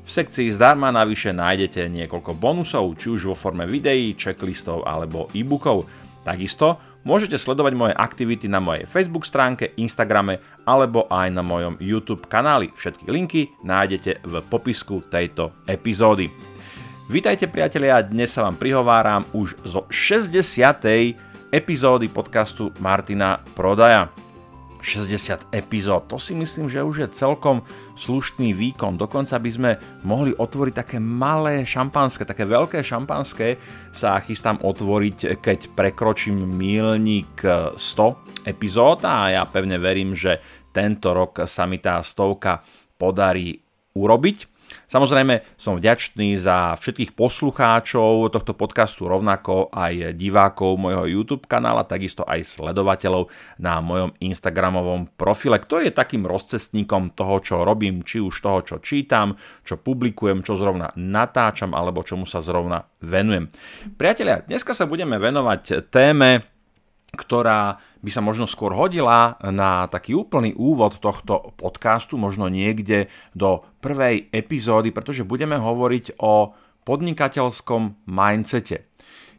V sekcii zdarma navyše nájdete niekoľko bonusov, či už vo forme videí, checklistov alebo e-bookov. Takisto môžete sledovať moje aktivity na mojej Facebook stránke, Instagrame alebo aj na mojom YouTube kanáli. Všetky linky nájdete v popisku tejto epizódy. Vítajte priatelia, dnes sa vám prihováram už zo 60. epizódy podcastu Martina Prodaja. 60 epizód. To si myslím, že už je celkom slušný výkon. Dokonca by sme mohli otvoriť také malé šampanské, také veľké šampanské sa chystám otvoriť, keď prekročím milník 100 epizód a ja pevne verím, že tento rok sa mi tá stovka podarí urobiť. Samozrejme som vďačný za všetkých poslucháčov tohto podcastu, rovnako aj divákov môjho YouTube kanála, takisto aj sledovateľov na mojom Instagramovom profile, ktorý je takým rozcestníkom toho, čo robím, či už toho, čo čítam, čo publikujem, čo zrovna natáčam alebo čomu sa zrovna venujem. Priatelia, dneska sa budeme venovať téme, ktorá by sa možno skôr hodila na taký úplný úvod tohto podcastu, možno niekde do prvej epizódy, pretože budeme hovoriť o podnikateľskom mindsete.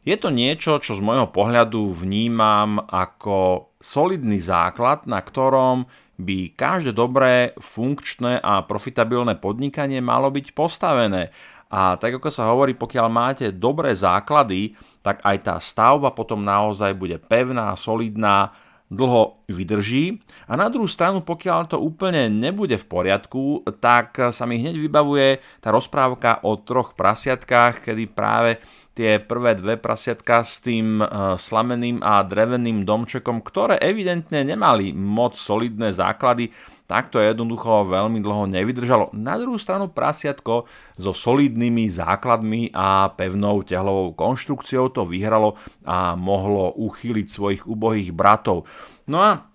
Je to niečo, čo z môjho pohľadu vnímam ako solidný základ, na ktorom by každé dobré, funkčné a profitabilné podnikanie malo byť postavené. A tak ako sa hovorí, pokiaľ máte dobré základy, tak aj tá stavba potom naozaj bude pevná, solidná, dlho vydrží. A na druhú stranu, pokiaľ to úplne nebude v poriadku, tak sa mi hneď vybavuje tá rozprávka o troch prasiatkách, kedy práve tie prvé dve prasiatka s tým e, slameným a dreveným domčekom, ktoré evidentne nemali moc solidné základy, tak to jednoducho veľmi dlho nevydržalo. Na druhú stranu prasiatko so solidnými základmi a pevnou tehlovou konštrukciou to vyhralo a mohlo uchýliť svojich ubohých bratov. No a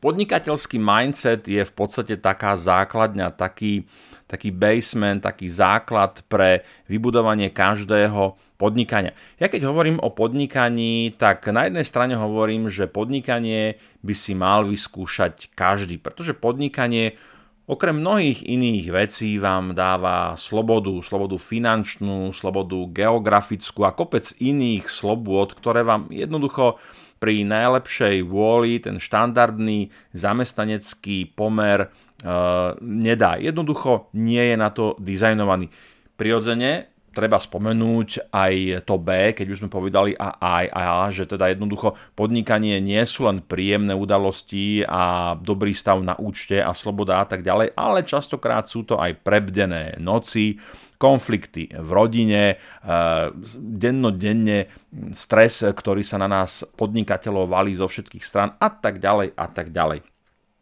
podnikateľský mindset je v podstate taká základňa, taký, taký basement, taký základ pre vybudovanie každého podnikania. Ja keď hovorím o podnikaní, tak na jednej strane hovorím, že podnikanie by si mal vyskúšať každý, pretože podnikanie okrem mnohých iných vecí vám dáva slobodu, slobodu finančnú, slobodu geografickú a kopec iných slobôd, ktoré vám jednoducho pri najlepšej vôli ten štandardný zamestnanecký pomer e, nedá. Jednoducho nie je na to dizajnovaný. Prirodzene treba spomenúť aj to B, keď už sme povedali a aj a, že teda jednoducho podnikanie nie sú len príjemné udalosti a dobrý stav na účte a sloboda a tak ďalej, ale častokrát sú to aj prebdené noci, konflikty v rodine, e, dennodenne stres, ktorý sa na nás podnikateľov valí zo všetkých stran a tak ďalej a tak ďalej.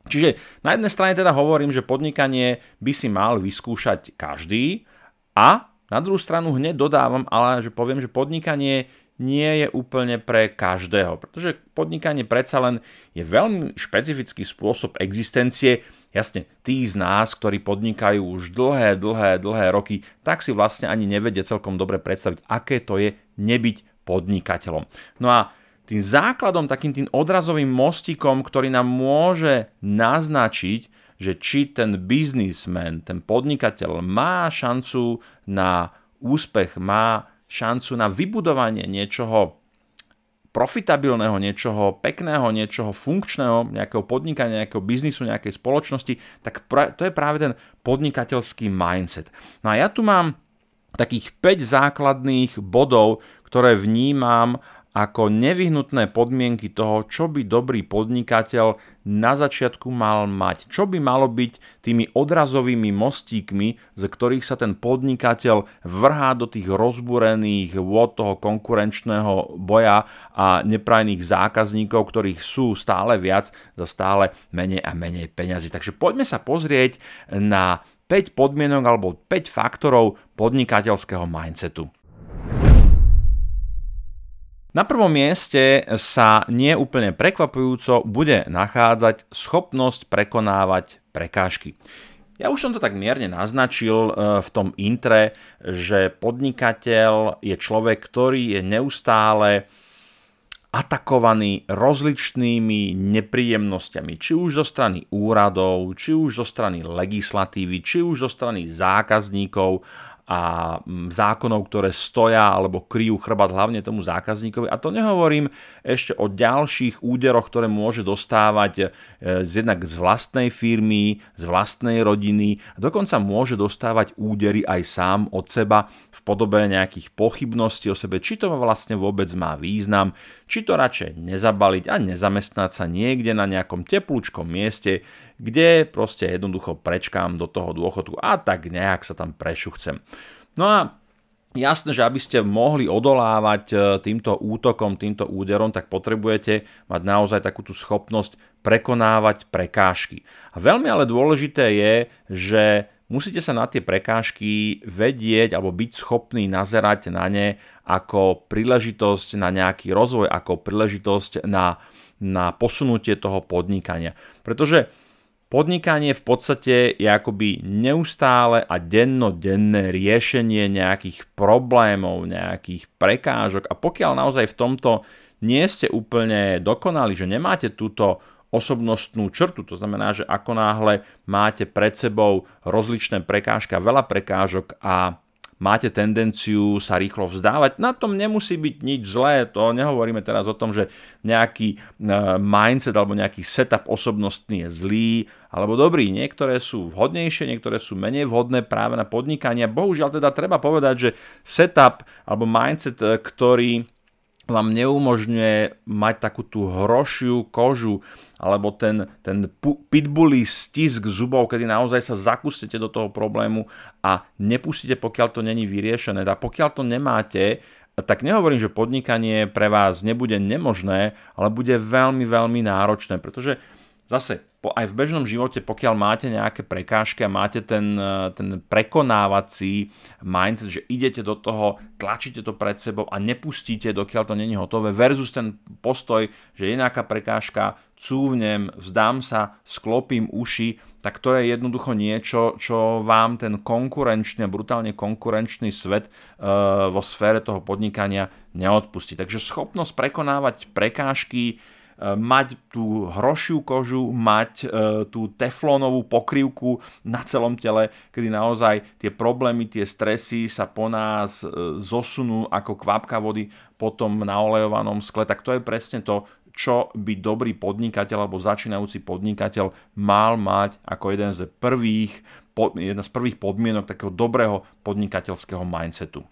Čiže na jednej strane teda hovorím, že podnikanie by si mal vyskúšať každý a na druhú stranu hneď dodávam, ale že poviem, že podnikanie nie je úplne pre každého, pretože podnikanie predsa len je veľmi špecifický spôsob existencie. Jasne, tí z nás, ktorí podnikajú už dlhé, dlhé, dlhé roky, tak si vlastne ani nevedie celkom dobre predstaviť, aké to je nebyť podnikateľom. No a tým základom, takým tým odrazovým mostikom, ktorý nám môže naznačiť, že či ten biznismen, ten podnikateľ má šancu na úspech, má šancu na vybudovanie niečoho profitabilného, niečoho pekného, niečoho funkčného, nejakého podnikania, nejakého biznisu, nejakej spoločnosti, tak to je práve ten podnikateľský mindset. No a ja tu mám takých 5 základných bodov, ktoré vnímam ako nevyhnutné podmienky toho, čo by dobrý podnikateľ na začiatku mal mať. Čo by malo byť tými odrazovými mostíkmi, z ktorých sa ten podnikateľ vrhá do tých rozbúrených vôd toho konkurenčného boja a neprajných zákazníkov, ktorých sú stále viac za stále menej a menej peňazí. Takže poďme sa pozrieť na 5 podmienok alebo 5 faktorov podnikateľského mindsetu. Na prvom mieste sa nie úplne prekvapujúco bude nachádzať schopnosť prekonávať prekážky. Ja už som to tak mierne naznačil e, v tom intre, že podnikateľ je človek, ktorý je neustále atakovaný rozličnými nepríjemnosťami, či už zo strany úradov, či už zo strany legislatívy, či už zo strany zákazníkov a mm, zákonov, ktoré stoja alebo kryjú chrbát hlavne tomu zákazníkovi. A to nehovorím ešte o ďalších úderoch, ktoré môže dostávať e, z jednak z vlastnej firmy, z vlastnej rodiny. Dokonca môže dostávať údery aj sám od seba v podobe nejakých pochybností o sebe, či to vlastne vôbec má význam, či to radšej nezabaliť a nezamestnať sa niekde na nejakom teplúčkom mieste, kde proste jednoducho prečkám do toho dôchodku a tak nejak sa tam prešuchcem. No a Jasné, že aby ste mohli odolávať e, týmto útokom, týmto úderom, tak potrebujete mať naozaj takú tú schopnosť prekonávať prekážky. A veľmi ale dôležité je, že musíte sa na tie prekážky vedieť alebo byť schopný nazerať na ne ako príležitosť na nejaký rozvoj, ako príležitosť na, na posunutie toho podnikania. Pretože Podnikanie v podstate je akoby neustále a dennodenné riešenie nejakých problémov, nejakých prekážok a pokiaľ naozaj v tomto nie ste úplne dokonali, že nemáte túto osobnostnú črtu, to znamená, že ako náhle máte pred sebou rozličné prekážky a veľa prekážok a máte tendenciu sa rýchlo vzdávať. Na tom nemusí byť nič zlé, to nehovoríme teraz o tom, že nejaký e, mindset alebo nejaký setup osobnostný je zlý alebo dobrý. Niektoré sú vhodnejšie, niektoré sú menej vhodné práve na podnikanie. Bohužiaľ teda treba povedať, že setup alebo mindset, e, ktorý vám neumožňuje mať takú tú hrošiu kožu alebo ten, ten pitbullý stisk zubov, kedy naozaj sa zakústite do toho problému a nepustíte, pokiaľ to není vyriešené. A pokiaľ to nemáte, tak nehovorím, že podnikanie pre vás nebude nemožné, ale bude veľmi, veľmi náročné, pretože zase aj v bežnom živote, pokiaľ máte nejaké prekážky a máte ten, e, ten prekonávací mindset, že idete do toho, tlačíte to pred sebou a nepustíte, dokiaľ to není hotové, versus ten postoj, že je nejaká prekážka, cúvnem, vzdám sa, sklopím uši, tak to je jednoducho niečo, čo vám ten konkurenčný brutálne konkurenčný svet e, vo sfére toho podnikania neodpustí. Takže schopnosť prekonávať prekážky, mať tú hrošiu kožu, mať e, tú teflónovú pokrývku na celom tele, kedy naozaj tie problémy, tie stresy sa po nás e, zosunú ako kvapka vody potom na olejovanom skle, tak to je presne to, čo by dobrý podnikateľ alebo začínajúci podnikateľ mal mať ako jeden z prvých, jedna z prvých podmienok takého dobrého podnikateľského mindsetu.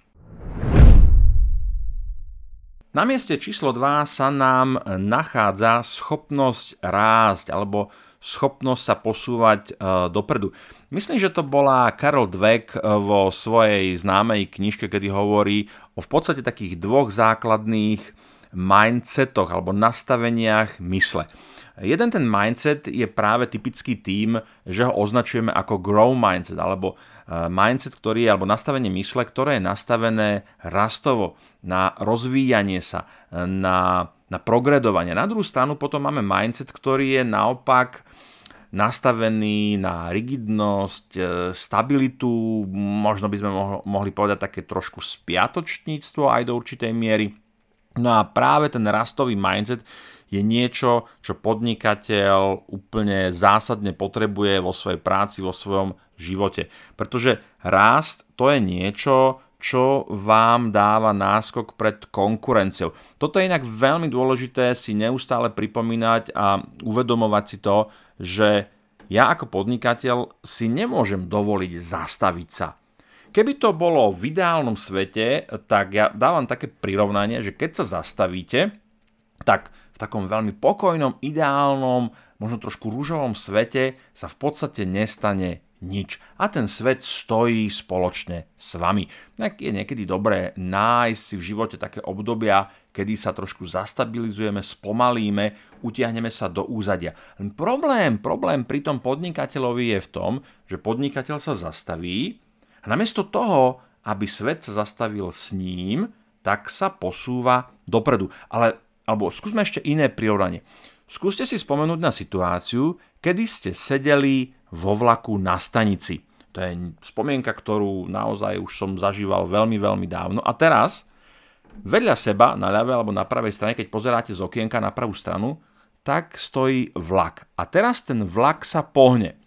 Na mieste číslo 2 sa nám nachádza schopnosť rásť alebo schopnosť sa posúvať e, dopredu. Myslím, že to bola Karol Dweck e, vo svojej známej knižke, kedy hovorí o v podstate takých dvoch základných mindsetoch alebo nastaveniach mysle. Jeden ten mindset je práve typický tým, že ho označujeme ako grow mindset alebo mindset, ktorý je, alebo nastavenie mysle, ktoré je nastavené rastovo na rozvíjanie sa, na, na progredovanie. Na druhú stranu potom máme mindset, ktorý je naopak nastavený na rigidnosť, eh, stabilitu, možno by sme mohli povedať také trošku spiatočníctvo aj do určitej miery. No a práve ten rastový mindset je niečo, čo podnikateľ úplne zásadne potrebuje vo svojej práci, vo svojom živote. Pretože rast to je niečo, čo vám dáva náskok pred konkurenciou. Toto je inak veľmi dôležité si neustále pripomínať a uvedomovať si to, že ja ako podnikateľ si nemôžem dovoliť zastaviť sa. Keby to bolo v ideálnom svete, tak ja dávam také prirovnanie, že keď sa zastavíte, tak v takom veľmi pokojnom, ideálnom, možno trošku rúžovom svete sa v podstate nestane nič. A ten svet stojí spoločne s vami. Tak je niekedy dobré nájsť si v živote také obdobia, kedy sa trošku zastabilizujeme, spomalíme, utiahneme sa do úzadia. Len problém, problém pri tom podnikateľovi je v tom, že podnikateľ sa zastaví a namiesto toho, aby svet sa zastavil s ním, tak sa posúva dopredu. Ale, alebo skúsme ešte iné prirovnanie. Skúste si spomenúť na situáciu, kedy ste sedeli vo vlaku na stanici. To je spomienka, ktorú naozaj už som zažíval veľmi, veľmi dávno. A teraz, vedľa seba, na ľavej alebo na pravej strane, keď pozeráte z okienka na pravú stranu, tak stojí vlak. A teraz ten vlak sa pohne.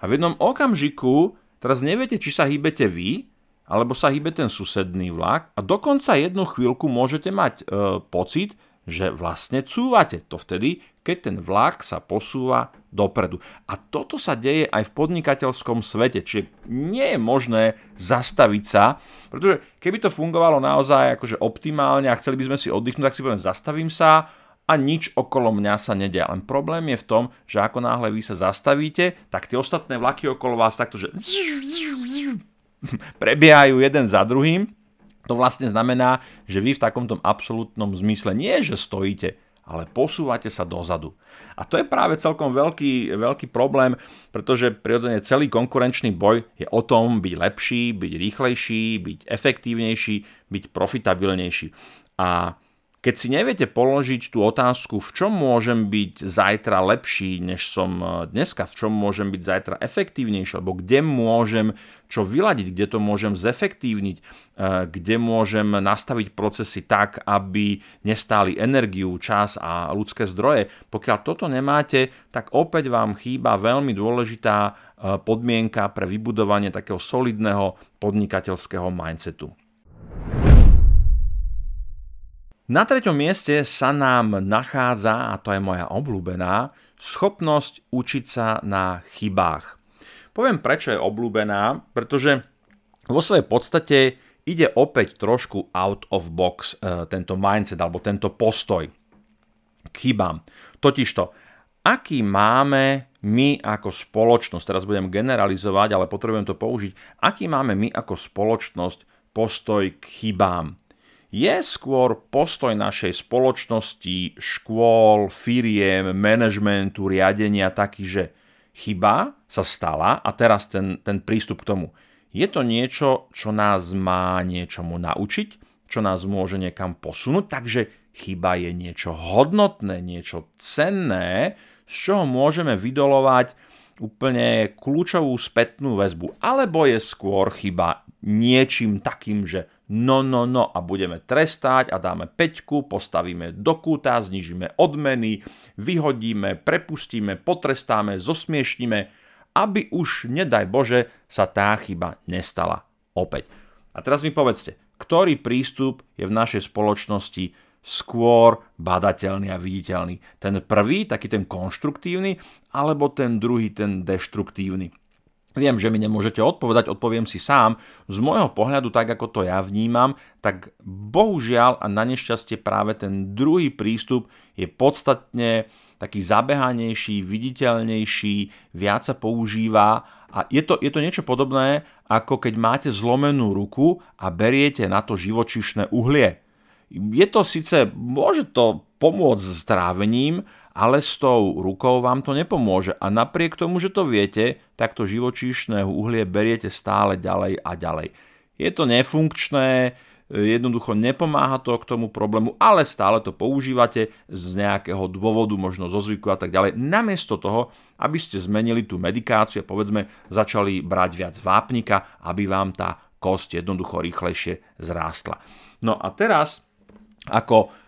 A v jednom okamžiku, teraz neviete, či sa hýbete vy, alebo sa hýbe ten susedný vlak a dokonca jednu chvíľku môžete mať e, pocit, že vlastne cúvate. To vtedy, keď ten vlak sa posúva dopredu. A toto sa deje aj v podnikateľskom svete, čiže nie je možné zastaviť sa, pretože keby to fungovalo naozaj akože optimálne a chceli by sme si oddychnúť, tak si poviem, zastavím sa a nič okolo mňa sa nedia. Len problém je v tom, že ako náhle vy sa zastavíte, tak tie ostatné vlaky okolo vás takto, že prebiehajú jeden za druhým to vlastne znamená, že vy v takomto absolútnom zmysle nie, že stojíte, ale posúvate sa dozadu. A to je práve celkom veľký, veľký problém, pretože prirodzene celý konkurenčný boj je o tom byť lepší, byť rýchlejší, byť efektívnejší, byť profitabilnejší. A keď si neviete položiť tú otázku, v čom môžem byť zajtra lepší, než som e, dneska, v čom môžem byť zajtra efektívnejší, alebo kde môžem čo vyladiť, kde to môžem zefektívniť, e, kde môžem nastaviť procesy tak, aby nestáli energiu, čas a ľudské zdroje. Pokiaľ toto nemáte, tak opäť vám chýba veľmi dôležitá e, podmienka pre vybudovanie takého solidného podnikateľského mindsetu. Na treťom mieste sa nám nachádza, a to je moja obľúbená, schopnosť učiť sa na chybách. Poviem, prečo je obľúbená, pretože vo svojej podstate ide opäť trošku out of box e, tento mindset alebo tento postoj k chybám. Totižto, aký máme my ako spoločnosť, teraz budem generalizovať, ale potrebujem to použiť, aký máme my ako spoločnosť postoj k chybám je skôr postoj našej spoločnosti, škôl, firiem, manažmentu, riadenia taký, že chyba sa stala a teraz ten, ten prístup k tomu. Je to niečo, čo nás má niečomu naučiť, čo nás môže niekam posunúť, takže chyba je niečo hodnotné, niečo cenné, z čoho môžeme vydolovať úplne kľúčovú spätnú väzbu. Alebo je skôr chyba niečím takým, že no, no, no a budeme trestať a dáme peťku, postavíme do kúta, znižíme odmeny, vyhodíme, prepustíme, potrestáme, zosmiešníme, aby už, nedaj Bože, sa tá chyba nestala opäť. A teraz mi povedzte, ktorý prístup je v našej spoločnosti skôr badateľný a viditeľný. Ten prvý, taký ten konštruktívny, alebo ten druhý, ten deštruktívny. Viem, že mi nemôžete odpovedať, odpoviem si sám. Z môjho pohľadu, tak ako to ja vnímam, tak bohužiaľ a na nešťastie práve ten druhý prístup je podstatne taký zabehanejší, viditeľnejší, viac sa používa a je to, je to niečo podobné, ako keď máte zlomenú ruku a beriete na to živočišné uhlie. Je to síce, môže to pomôcť s trávením, ale s tou rukou vám to nepomôže. A napriek tomu, že to viete, tak to živočíšne uhlie beriete stále ďalej a ďalej. Je to nefunkčné, jednoducho nepomáha to k tomu problému, ale stále to používate z nejakého dôvodu, možno zo zvyku a tak ďalej. Namiesto toho, aby ste zmenili tú medikáciu a povedzme začali brať viac vápnika, aby vám tá kosť jednoducho rýchlejšie zrástla. No a teraz, ako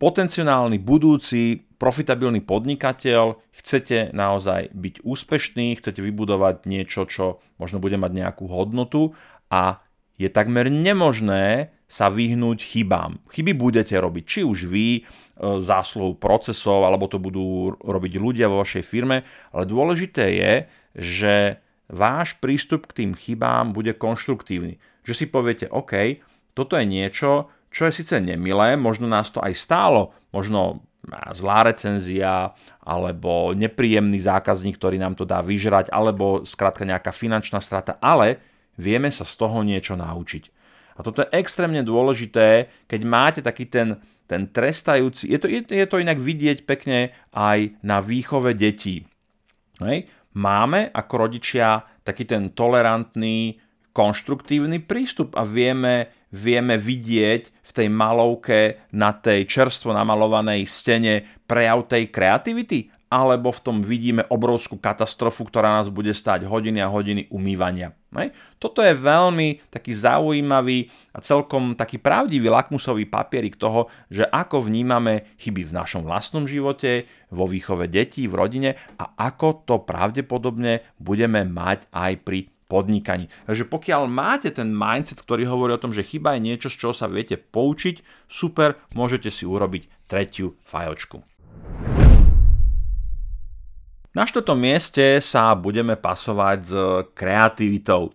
potenciálny budúci profitabilný podnikateľ, chcete naozaj byť úspešný, chcete vybudovať niečo, čo možno bude mať nejakú hodnotu a je takmer nemožné sa vyhnúť chybám. Chyby budete robiť, či už vy, e, zásluhou procesov, alebo to budú robiť ľudia vo vašej firme, ale dôležité je, že váš prístup k tým chybám bude konštruktívny. Že si poviete, OK, toto je niečo, čo je síce nemilé, možno nás to aj stálo, možno zlá recenzia, alebo nepríjemný zákazník, ktorý nám to dá vyžrať, alebo skrátka nejaká finančná strata, ale vieme sa z toho niečo naučiť. A toto je extrémne dôležité, keď máte taký ten, ten trestajúci, je to, je, to inak vidieť pekne aj na výchove detí. Hej. Máme ako rodičia taký ten tolerantný, konštruktívny prístup a vieme, vieme vidieť v tej malovke na tej čerstvo namalovanej stene prejav tej kreativity? Alebo v tom vidíme obrovskú katastrofu, ktorá nás bude stať hodiny a hodiny umývania. Toto je veľmi taký zaujímavý a celkom taký pravdivý lakmusový papierik toho, že ako vnímame chyby v našom vlastnom živote, vo výchove detí, v rodine a ako to pravdepodobne budeme mať aj pri podnikaní. Takže pokiaľ máte ten mindset, ktorý hovorí o tom, že chyba je niečo, z čoho sa viete poučiť, super, môžete si urobiť tretiu fajočku. Na štvrtom mieste sa budeme pasovať s kreativitou.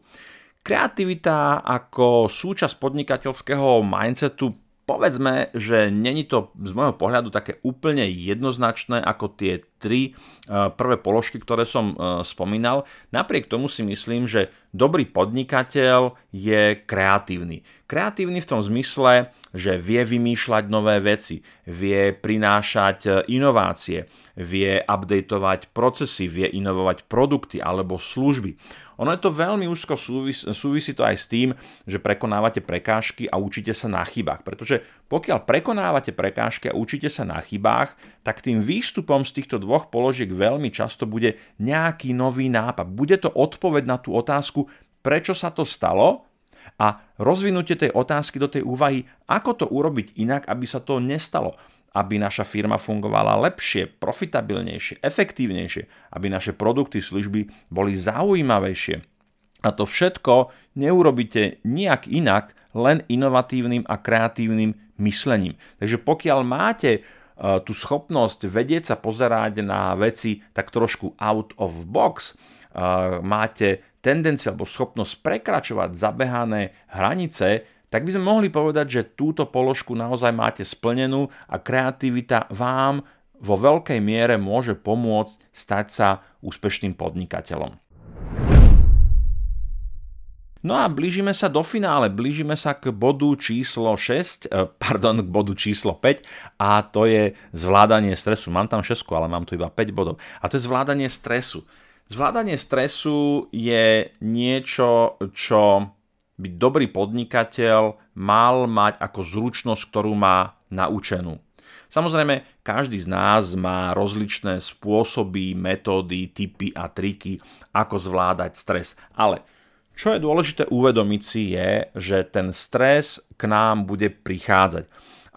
Kreativita ako súčasť podnikateľského mindsetu povedzme, že není to z môjho pohľadu také úplne jednoznačné ako tie tri e, prvé položky, ktoré som e, spomínal. Napriek tomu si myslím, že dobrý podnikateľ je kreatívny. Kreatívny v tom zmysle, že vie vymýšľať nové veci, vie prinášať e, inovácie, vie updateovať procesy, vie inovovať produkty alebo služby. Ono je to veľmi úzko súvis, súvisí to aj s tým, že prekonávate prekážky a učíte sa na chybách. Pretože pokiaľ prekonávate prekážky a učíte sa na chybách, tak tým výstupom z týchto dvoch položiek veľmi často bude nejaký nový nápad. Bude to odpoveď na tú otázku, prečo sa to stalo a rozvinutie tej otázky do tej úvahy, ako to urobiť inak, aby sa to nestalo aby naša firma fungovala lepšie, profitabilnejšie, efektívnejšie, aby naše produkty, služby boli zaujímavejšie. A to všetko neurobíte nejak inak, len inovatívnym a kreatívnym myslením. Takže pokiaľ máte e, tú schopnosť vedieť sa pozerať na veci tak trošku out of box, e, máte tendenciu alebo schopnosť prekračovať zabehané hranice, tak by sme mohli povedať, že túto položku naozaj máte splnenú a kreativita vám vo veľkej miere môže pomôcť stať sa úspešným podnikateľom. No a blížime sa do finále, blížime sa k bodu číslo 6, eh, pardon, k bodu číslo 5 a to je zvládanie stresu. Mám tam 6, ale mám tu iba 5 bodov. A to je zvládanie stresu. Zvládanie stresu je niečo, čo by dobrý podnikateľ mal mať ako zručnosť, ktorú má naučenú. Samozrejme, každý z nás má rozličné spôsoby, metódy, typy a triky, ako zvládať stres. Ale čo je dôležité uvedomiť si je, že ten stres k nám bude prichádzať.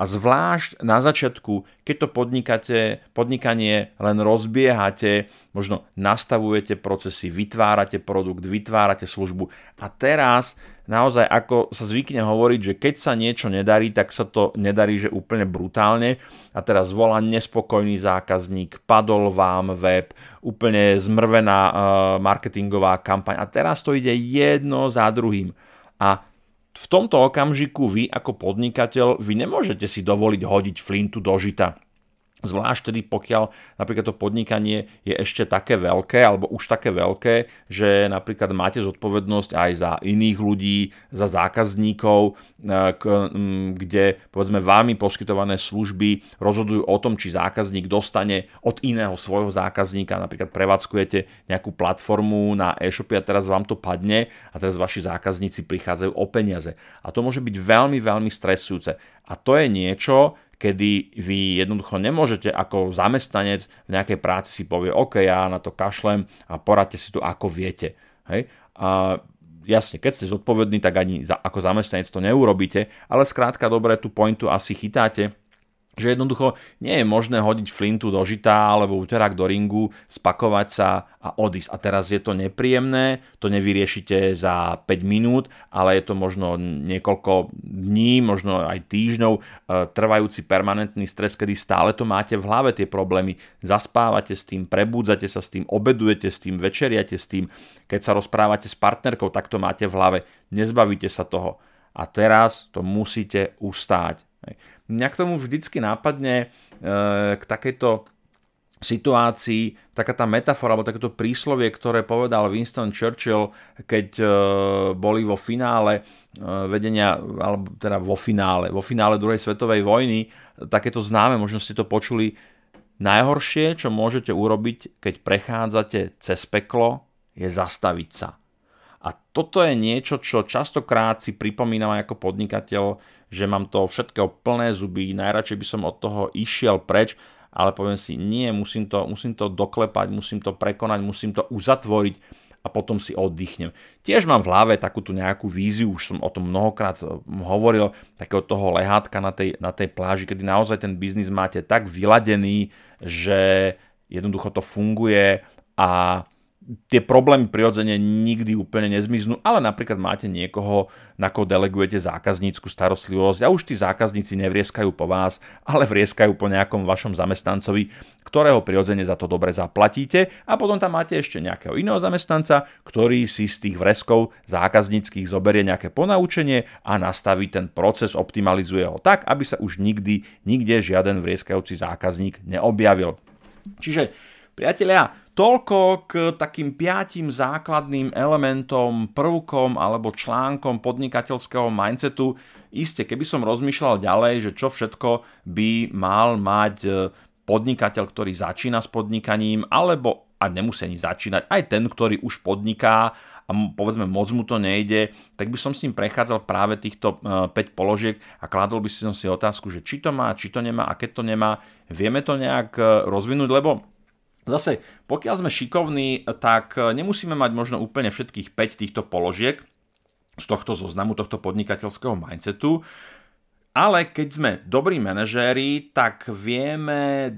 A zvlášť na začiatku, keď to podnikate, podnikanie len rozbiehate, možno nastavujete procesy, vytvárate produkt, vytvárate službu. A teraz naozaj ako sa zvykne hovoriť, že keď sa niečo nedarí, tak sa to nedarí, že úplne brutálne. A teraz volá nespokojný zákazník, padol vám web, úplne zmrvená uh, marketingová kampaň. A teraz to ide jedno za druhým. A v tomto okamžiku vy ako podnikateľ, vy nemôžete si dovoliť hodiť flintu do žita. Zvlášť tedy, pokiaľ napríklad to podnikanie je ešte také veľké, alebo už také veľké, že napríklad máte zodpovednosť aj za iných ľudí, za zákazníkov, e, kde povedzme vámi poskytované služby rozhodujú o tom, či zákazník dostane od iného svojho zákazníka, napríklad prevádzkujete nejakú platformu na e-shopy a teraz vám to padne a teraz vaši zákazníci prichádzajú o peniaze. A to môže byť veľmi, veľmi stresujúce. A to je niečo, kedy vy jednoducho nemôžete ako zamestnanec v nejakej práci si povie, OK, ja na to kašlem a poradte si to ako viete. Hej? A jasne, keď ste zodpovední, tak ani za, ako zamestnanec to neurobíte, ale skrátka dobre tú pointu asi chytáte, že jednoducho nie je možné hodiť flintu do žita alebo uterák do ringu, spakovať sa a odísť. A teraz je to nepríjemné, to nevyriešite za 5 minút, ale je to možno niekoľko dní, možno aj týždňov e, trvajúci permanentný stres, kedy stále to máte v hlave tie problémy. Zaspávate s tým, prebúdzate sa s tým, obedujete s tým, večeriate s tým. Keď sa rozprávate s partnerkou, tak to máte v hlave. Nezbavíte sa toho. A teraz to musíte ustáť mňa k tomu vždycky nápadne e, k takejto situácii taká tá metafora alebo takéto príslovie, ktoré povedal Winston Churchill, keď e, boli vo finále e, vedenia, alebo teda vo finále, vo finále druhej svetovej vojny, takéto známe, možno ste to počuli, najhoršie, čo môžete urobiť, keď prechádzate cez peklo, je zastaviť sa. A toto je niečo, čo častokrát si pripomínam aj ako podnikateľ, že mám to všetkého plné zuby, najradšej by som od toho išiel preč, ale poviem si, nie, musím to, musím to doklepať, musím to prekonať, musím to uzatvoriť a potom si oddychnem. Tiež mám v hlave takúto nejakú víziu, už som o tom mnohokrát eh, hovoril, takého toho lehátka na tej, na tej pláži, kedy naozaj ten biznis máte tak vyladený, že jednoducho to funguje a tie problémy prirodzene nikdy úplne nezmiznú, ale napríklad máte niekoho, na koho delegujete zákaznícku starostlivosť a už tí zákazníci nevrieskajú po vás, ale vrieskajú po nejakom vašom zamestnancovi, ktorého prirodzene za to dobre zaplatíte a potom tam máte ešte nejakého iného zamestnanca, ktorý si z tých vreskov zákazníckých zoberie nejaké ponaučenie a nastaví ten proces, optimalizuje ho tak, aby sa už nikdy, nikde žiaden vrieskajúci zákazník neobjavil. Čiže, priatelia, Toľko k takým piatim základným elementom, prvkom alebo článkom podnikateľského mindsetu. Isté, keby som rozmýšľal ďalej, že čo všetko by mal mať e, podnikateľ, ktorý začína s podnikaním, alebo a nemusí ani začínať, aj ten, ktorý už podniká a povedzme moc mu to nejde, tak by som s ním prechádzal práve týchto 5 e, položiek a kladol by som si otázku, že či to má, či to nemá a keď to nemá, vieme to nejak e, rozvinúť, lebo Zase, pokiaľ sme šikovní, tak e, nemusíme mať možno úplne všetkých 5 týchto položiek z tohto zoznamu, tohto podnikateľského mindsetu, ale keď sme dobrí manažéri, tak vieme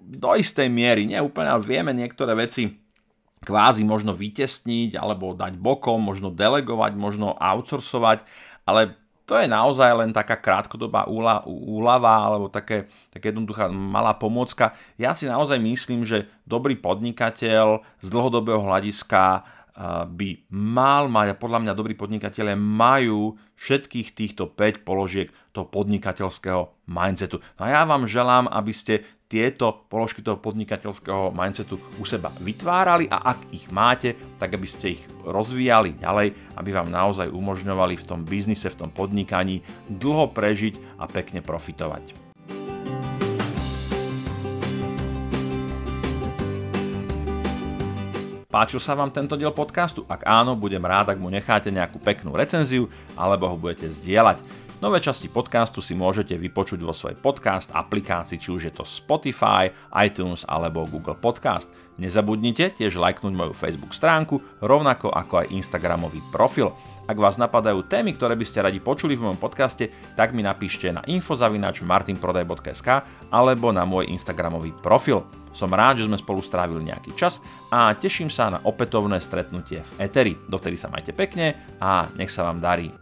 do istej miery, nie úplne, ale vieme niektoré veci kvázi možno vytesniť alebo dať bokom, možno delegovať, možno outsourcovať, ale to je naozaj len taká krátkodobá úlava alebo také, také jednoduchá malá pomôcka. Ja si naozaj myslím, že dobrý podnikateľ z dlhodobého hľadiska by mal mať, a podľa mňa dobrí podnikatelia majú všetkých týchto 5 položiek toho podnikateľského mindsetu. No a ja vám želám, aby ste tieto položky toho podnikateľského mindsetu u seba vytvárali a ak ich máte, tak aby ste ich rozvíjali ďalej, aby vám naozaj umožňovali v tom biznise, v tom podnikaní dlho prežiť a pekne profitovať. Páčil sa vám tento diel podcastu? Ak áno, budem rád, ak mu necháte nejakú peknú recenziu alebo ho budete zdieľať. Nové časti podcastu si môžete vypočuť vo svojej podcast aplikácii, či už je to Spotify, iTunes alebo Google Podcast. Nezabudnite tiež lajknúť moju Facebook stránku, rovnako ako aj Instagramový profil. Ak vás napadajú témy, ktoré by ste radi počuli v mojom podcaste, tak mi napíšte na infozavinač martinprodaj.sk alebo na môj Instagramový profil. Som rád, že sme spolu strávili nejaký čas a teším sa na opätovné stretnutie v Eteri. Dovtedy sa majte pekne a nech sa vám darí.